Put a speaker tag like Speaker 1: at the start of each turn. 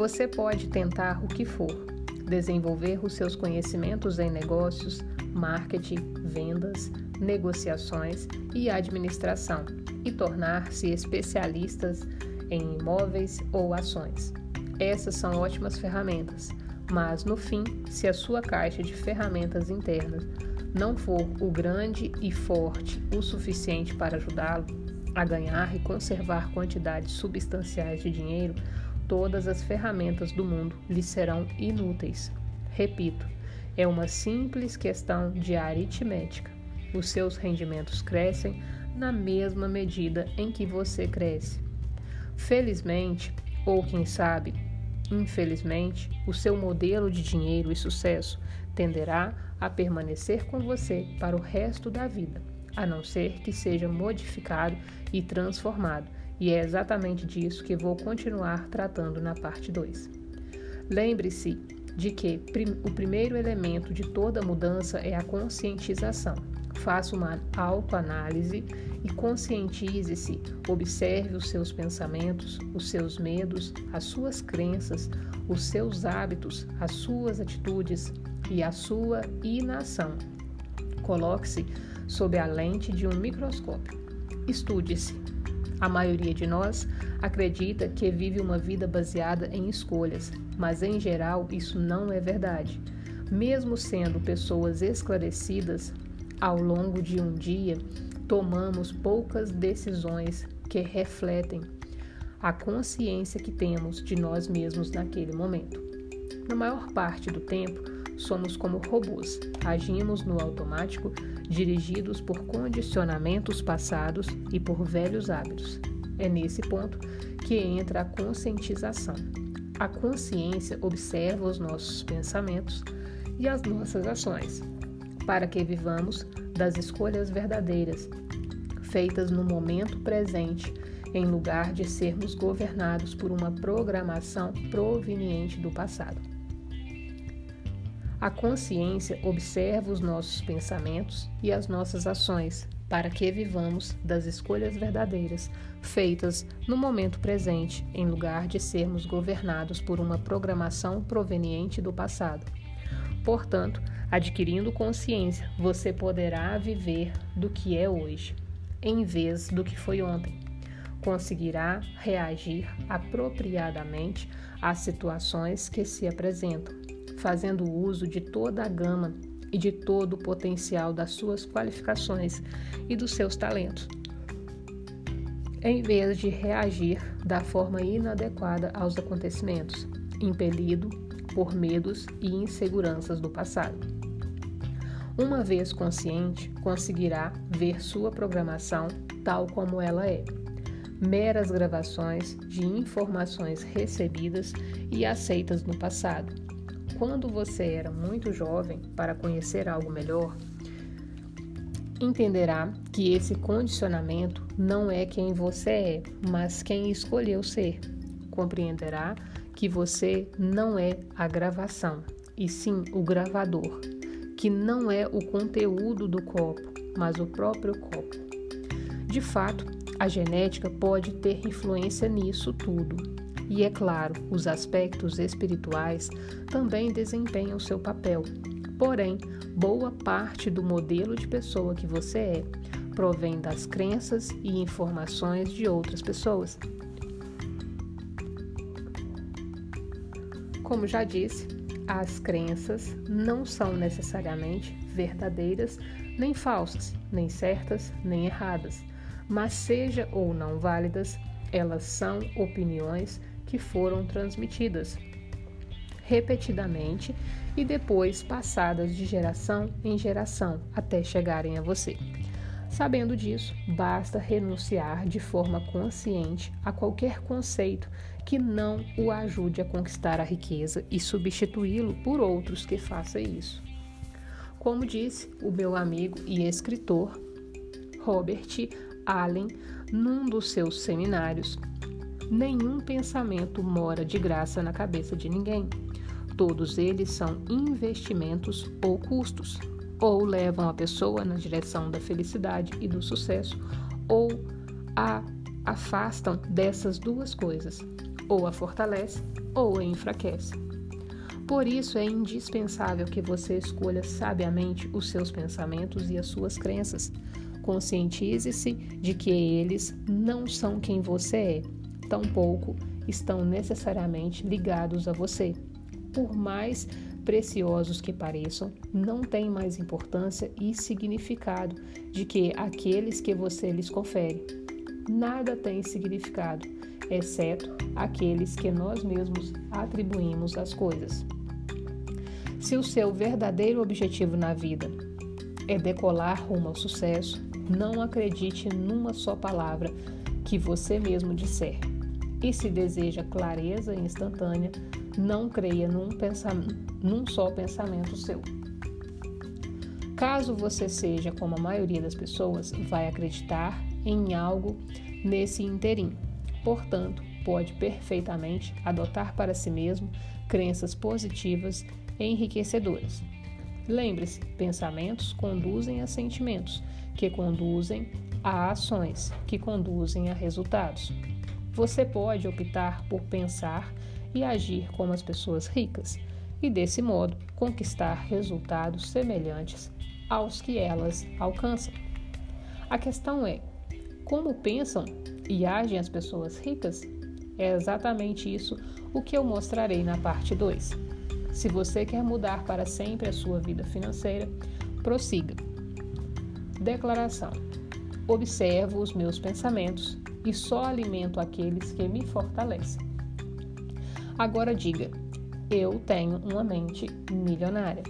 Speaker 1: Você pode tentar o que for, desenvolver os seus conhecimentos em negócios, marketing, vendas, negociações e administração e tornar-se especialistas em imóveis ou ações. Essas são ótimas ferramentas, mas no fim, se a sua caixa de ferramentas internas não for o grande e forte o suficiente para ajudá-lo a ganhar e conservar quantidades substanciais de dinheiro, todas as ferramentas do mundo lhe serão inúteis. Repito, é uma simples questão de aritmética. Os seus rendimentos crescem na mesma medida em que você cresce. Felizmente, ou quem sabe, infelizmente, o seu modelo de dinheiro e sucesso tenderá a permanecer com você para o resto da vida, a não ser que seja modificado e transformado. E é exatamente disso que vou continuar tratando na parte 2. Lembre-se de que o primeiro elemento de toda mudança é a conscientização. Faça uma autoanálise e conscientize-se. Observe os seus pensamentos, os seus medos, as suas crenças, os seus hábitos, as suas atitudes e a sua inação. Coloque-se sob a lente de um microscópio. Estude-se. A maioria de nós acredita que vive uma vida baseada em escolhas, mas em geral isso não é verdade. Mesmo sendo pessoas esclarecidas, ao longo de um dia, tomamos poucas decisões que refletem a consciência que temos de nós mesmos naquele momento. Na maior parte do tempo, somos como robôs, agimos no automático, dirigidos por condicionamentos passados e por velhos hábitos. É nesse ponto que entra a conscientização. A consciência observa os nossos pensamentos e as nossas ações para que vivamos das escolhas verdadeiras, feitas no momento presente, em lugar de sermos governados por uma programação proveniente do passado. A consciência observa os nossos pensamentos e as nossas ações, para que vivamos das escolhas verdadeiras, feitas no momento presente, em lugar de sermos governados por uma programação proveniente do passado. Portanto, Adquirindo consciência, você poderá viver do que é hoje, em vez do que foi ontem. Conseguirá reagir apropriadamente às situações que se apresentam, fazendo uso de toda a gama e de todo o potencial das suas qualificações e dos seus talentos, em vez de reagir da forma inadequada aos acontecimentos, impelido por medos e inseguranças do passado. Uma vez consciente, conseguirá ver sua programação tal como ela é. Meras gravações de informações recebidas e aceitas no passado. Quando você era muito jovem para conhecer algo melhor, entenderá que esse condicionamento não é quem você é, mas quem escolheu ser. Compreenderá que você não é a gravação, e sim o gravador que não é o conteúdo do copo, mas o próprio copo. De fato, a genética pode ter influência nisso tudo. E é claro, os aspectos espirituais também desempenham seu papel. Porém, boa parte do modelo de pessoa que você é provém das crenças e informações de outras pessoas. Como já disse, as crenças não são necessariamente verdadeiras, nem falsas, nem certas, nem erradas, mas seja ou não válidas, elas são opiniões que foram transmitidas repetidamente e depois passadas de geração em geração até chegarem a você. Sabendo disso, basta renunciar de forma consciente a qualquer conceito que não o ajude a conquistar a riqueza e substituí-lo por outros que façam isso. Como disse o meu amigo e escritor Robert Allen num dos seus seminários, nenhum pensamento mora de graça na cabeça de ninguém. Todos eles são investimentos ou custos ou levam a pessoa na direção da felicidade e do sucesso, ou a afastam dessas duas coisas. ou a fortalece ou a enfraquece. Por isso é indispensável que você escolha sabiamente os seus pensamentos e as suas crenças. Conscientize-se de que eles não são quem você é, tampouco estão necessariamente ligados a você. Por mais preciosos que pareçam, não têm mais importância e significado de que aqueles que você lhes confere. Nada tem significado, exceto aqueles que nós mesmos atribuímos às coisas. Se o seu verdadeiro objetivo na vida é decolar rumo ao sucesso, não acredite numa só palavra que você mesmo disser. E se deseja clareza instantânea, não creia num, num só pensamento seu. Caso você seja como a maioria das pessoas, vai acreditar em algo nesse interim. Portanto, pode perfeitamente adotar para si mesmo crenças positivas enriquecedoras. Lembre-se: pensamentos conduzem a sentimentos, que conduzem a ações, que conduzem a resultados. Você pode optar por pensar e agir como as pessoas ricas e, desse modo, conquistar resultados semelhantes aos que elas alcançam. A questão é: como pensam e agem as pessoas ricas? É exatamente isso o que eu mostrarei na parte 2. Se você quer mudar para sempre a sua vida financeira, prossiga. Declaração: Observo os meus pensamentos e só alimento aqueles que me fortalecem. Agora diga: Eu tenho uma mente milionária.